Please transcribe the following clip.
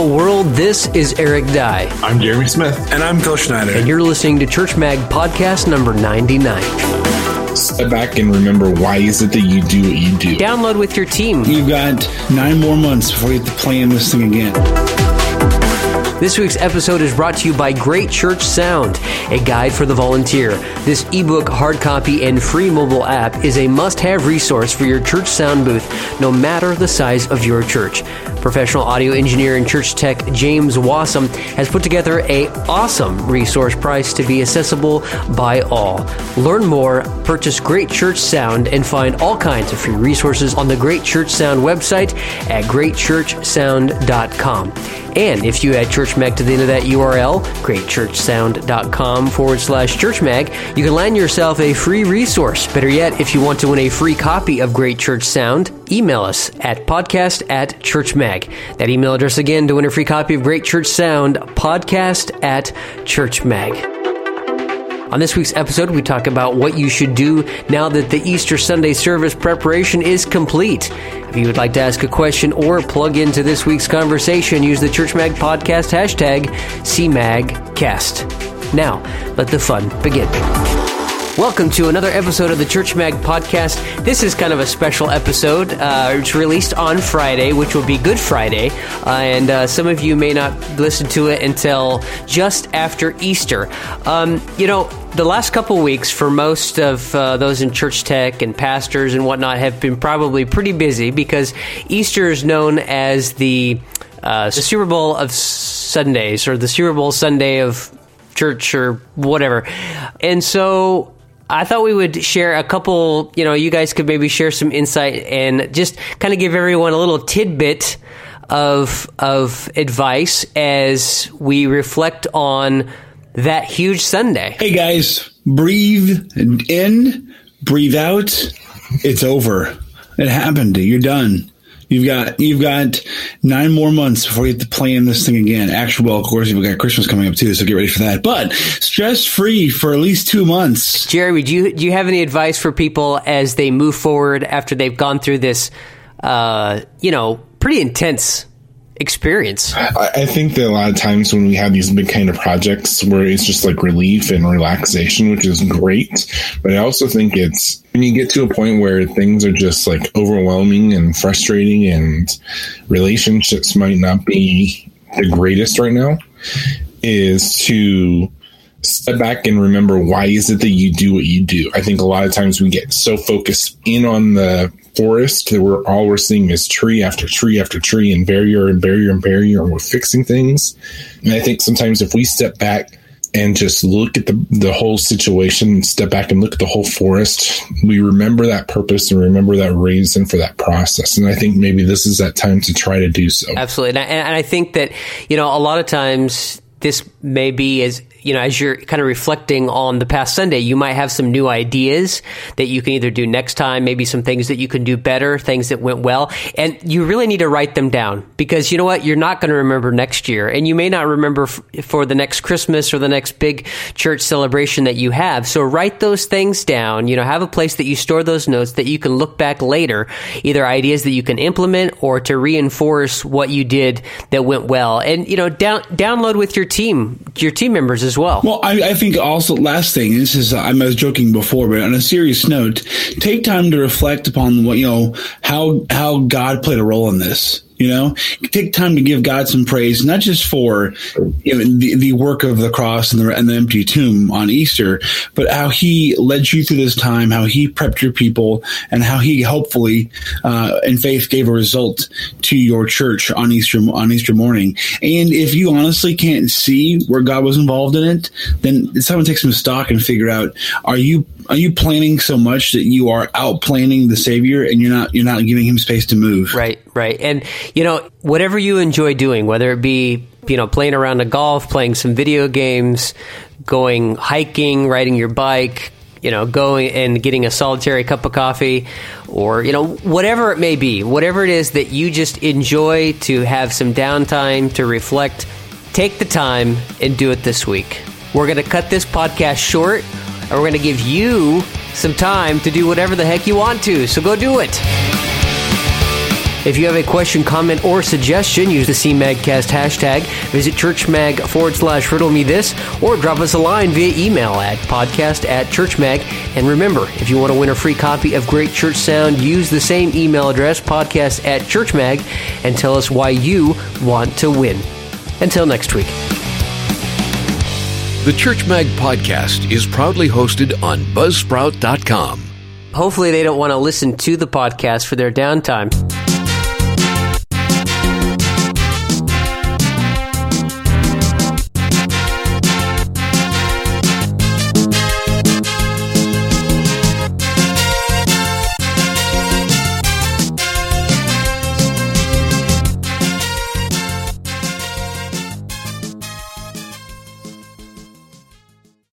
Hello, world. This is Eric Dye. I'm Jeremy Smith. And I'm Phil Schneider. And you're listening to Church Mag Podcast number 99. Step back and remember why is it that you do what you do? Download with your team. You've got nine more months before you have to play in this thing again. This week's episode is brought to you by Great Church Sound, a guide for the volunteer. This ebook, hard copy, and free mobile app is a must have resource for your church sound booth, no matter the size of your church. Professional audio engineer and church tech James Wasem has put together a awesome resource priced to be accessible by all. Learn more, purchase Great Church Sound, and find all kinds of free resources on the Great Church Sound website at greatchurchsound.com. And if you add Church Mag to the end of that URL, greatchurchsound.com forward slash Church Mag, you can land yourself a free resource. Better yet, if you want to win a free copy of Great Church Sound, email us at podcast at Church Mag. That email address again to win a free copy of Great Church Sound, podcast at Church Mag. On this week's episode, we talk about what you should do now that the Easter Sunday service preparation is complete. If you would like to ask a question or plug into this week's conversation, use the Church Mag Podcast hashtag CMAGcast. Now, let the fun begin. Welcome to another episode of the Church Mag podcast. This is kind of a special episode. Uh, it's released on Friday, which will be Good Friday, uh, and uh, some of you may not listen to it until just after Easter. Um, you know, the last couple weeks for most of uh, those in church tech and pastors and whatnot have been probably pretty busy because Easter is known as the, uh, the Super Bowl of Sundays or the Super Bowl Sunday of church or whatever. And so I thought we would share a couple, you know, you guys could maybe share some insight and just kind of give everyone a little tidbit of of advice as we reflect on that huge Sunday. Hey guys, breathe in, breathe out. It's over. It happened. You're done. You've got you've got nine more months before you have to plan this thing again. Actually, well, of course, you've got Christmas coming up too, so get ready for that. But stress free for at least two months. Jeremy, do you do you have any advice for people as they move forward after they've gone through this, uh, you know, pretty intense experience. I, I, think that a lot of times when we have these big kind of projects where it's just like relief and relaxation, which is great, but I also think it's when you get to a point where things are just like overwhelming and frustrating and relationships might not be the greatest right now, is to step back and remember why is it that you do what you do. I think a lot of times we get so focused in on the forest that we're all we're seeing is tree after tree after tree and barrier and barrier and barrier and we're fixing things. And I think sometimes if we step back and just look at the, the whole situation, step back and look at the whole forest, we remember that purpose and remember that reason for that process. And I think maybe this is that time to try to do so. Absolutely. And I, and I think that, you know, a lot of times this may be as you know, as you're kind of reflecting on the past Sunday, you might have some new ideas that you can either do next time, maybe some things that you can do better, things that went well. And you really need to write them down because you know what? You're not going to remember next year. And you may not remember f- for the next Christmas or the next big church celebration that you have. So write those things down. You know, have a place that you store those notes that you can look back later, either ideas that you can implement or to reinforce what you did that went well. And, you know, down, download with your team, your team members as well. Well, I, I think also last thing this is uh, I was joking before, but on a serious note, take time to reflect upon what you know how how God played a role in this. You know, take time to give God some praise, not just for you know, the, the work of the cross and the, and the empty tomb on Easter, but how He led you through this time, how He prepped your people, and how He hopefully uh, in faith gave a result to your church on Easter on Easter morning. And if you honestly can't see where God was involved in it, then someone take some stock and figure out: Are you are you planning so much that you are out planning the Savior, and you're not you're not giving Him space to move? Right, right, and you know, whatever you enjoy doing, whether it be, you know, playing around a golf, playing some video games, going hiking, riding your bike, you know, going and getting a solitary cup of coffee, or, you know, whatever it may be, whatever it is that you just enjoy to have some downtime to reflect, take the time and do it this week. We're going to cut this podcast short, and we're going to give you some time to do whatever the heck you want to. So go do it. If you have a question, comment, or suggestion, use the CMAGcast hashtag, visit churchmag forward slash riddle me this, or drop us a line via email at podcast at churchmag. And remember, if you want to win a free copy of Great Church Sound, use the same email address, podcast at churchmag, and tell us why you want to win. Until next week. The Church Mag podcast is proudly hosted on Buzzsprout.com. Hopefully, they don't want to listen to the podcast for their downtime.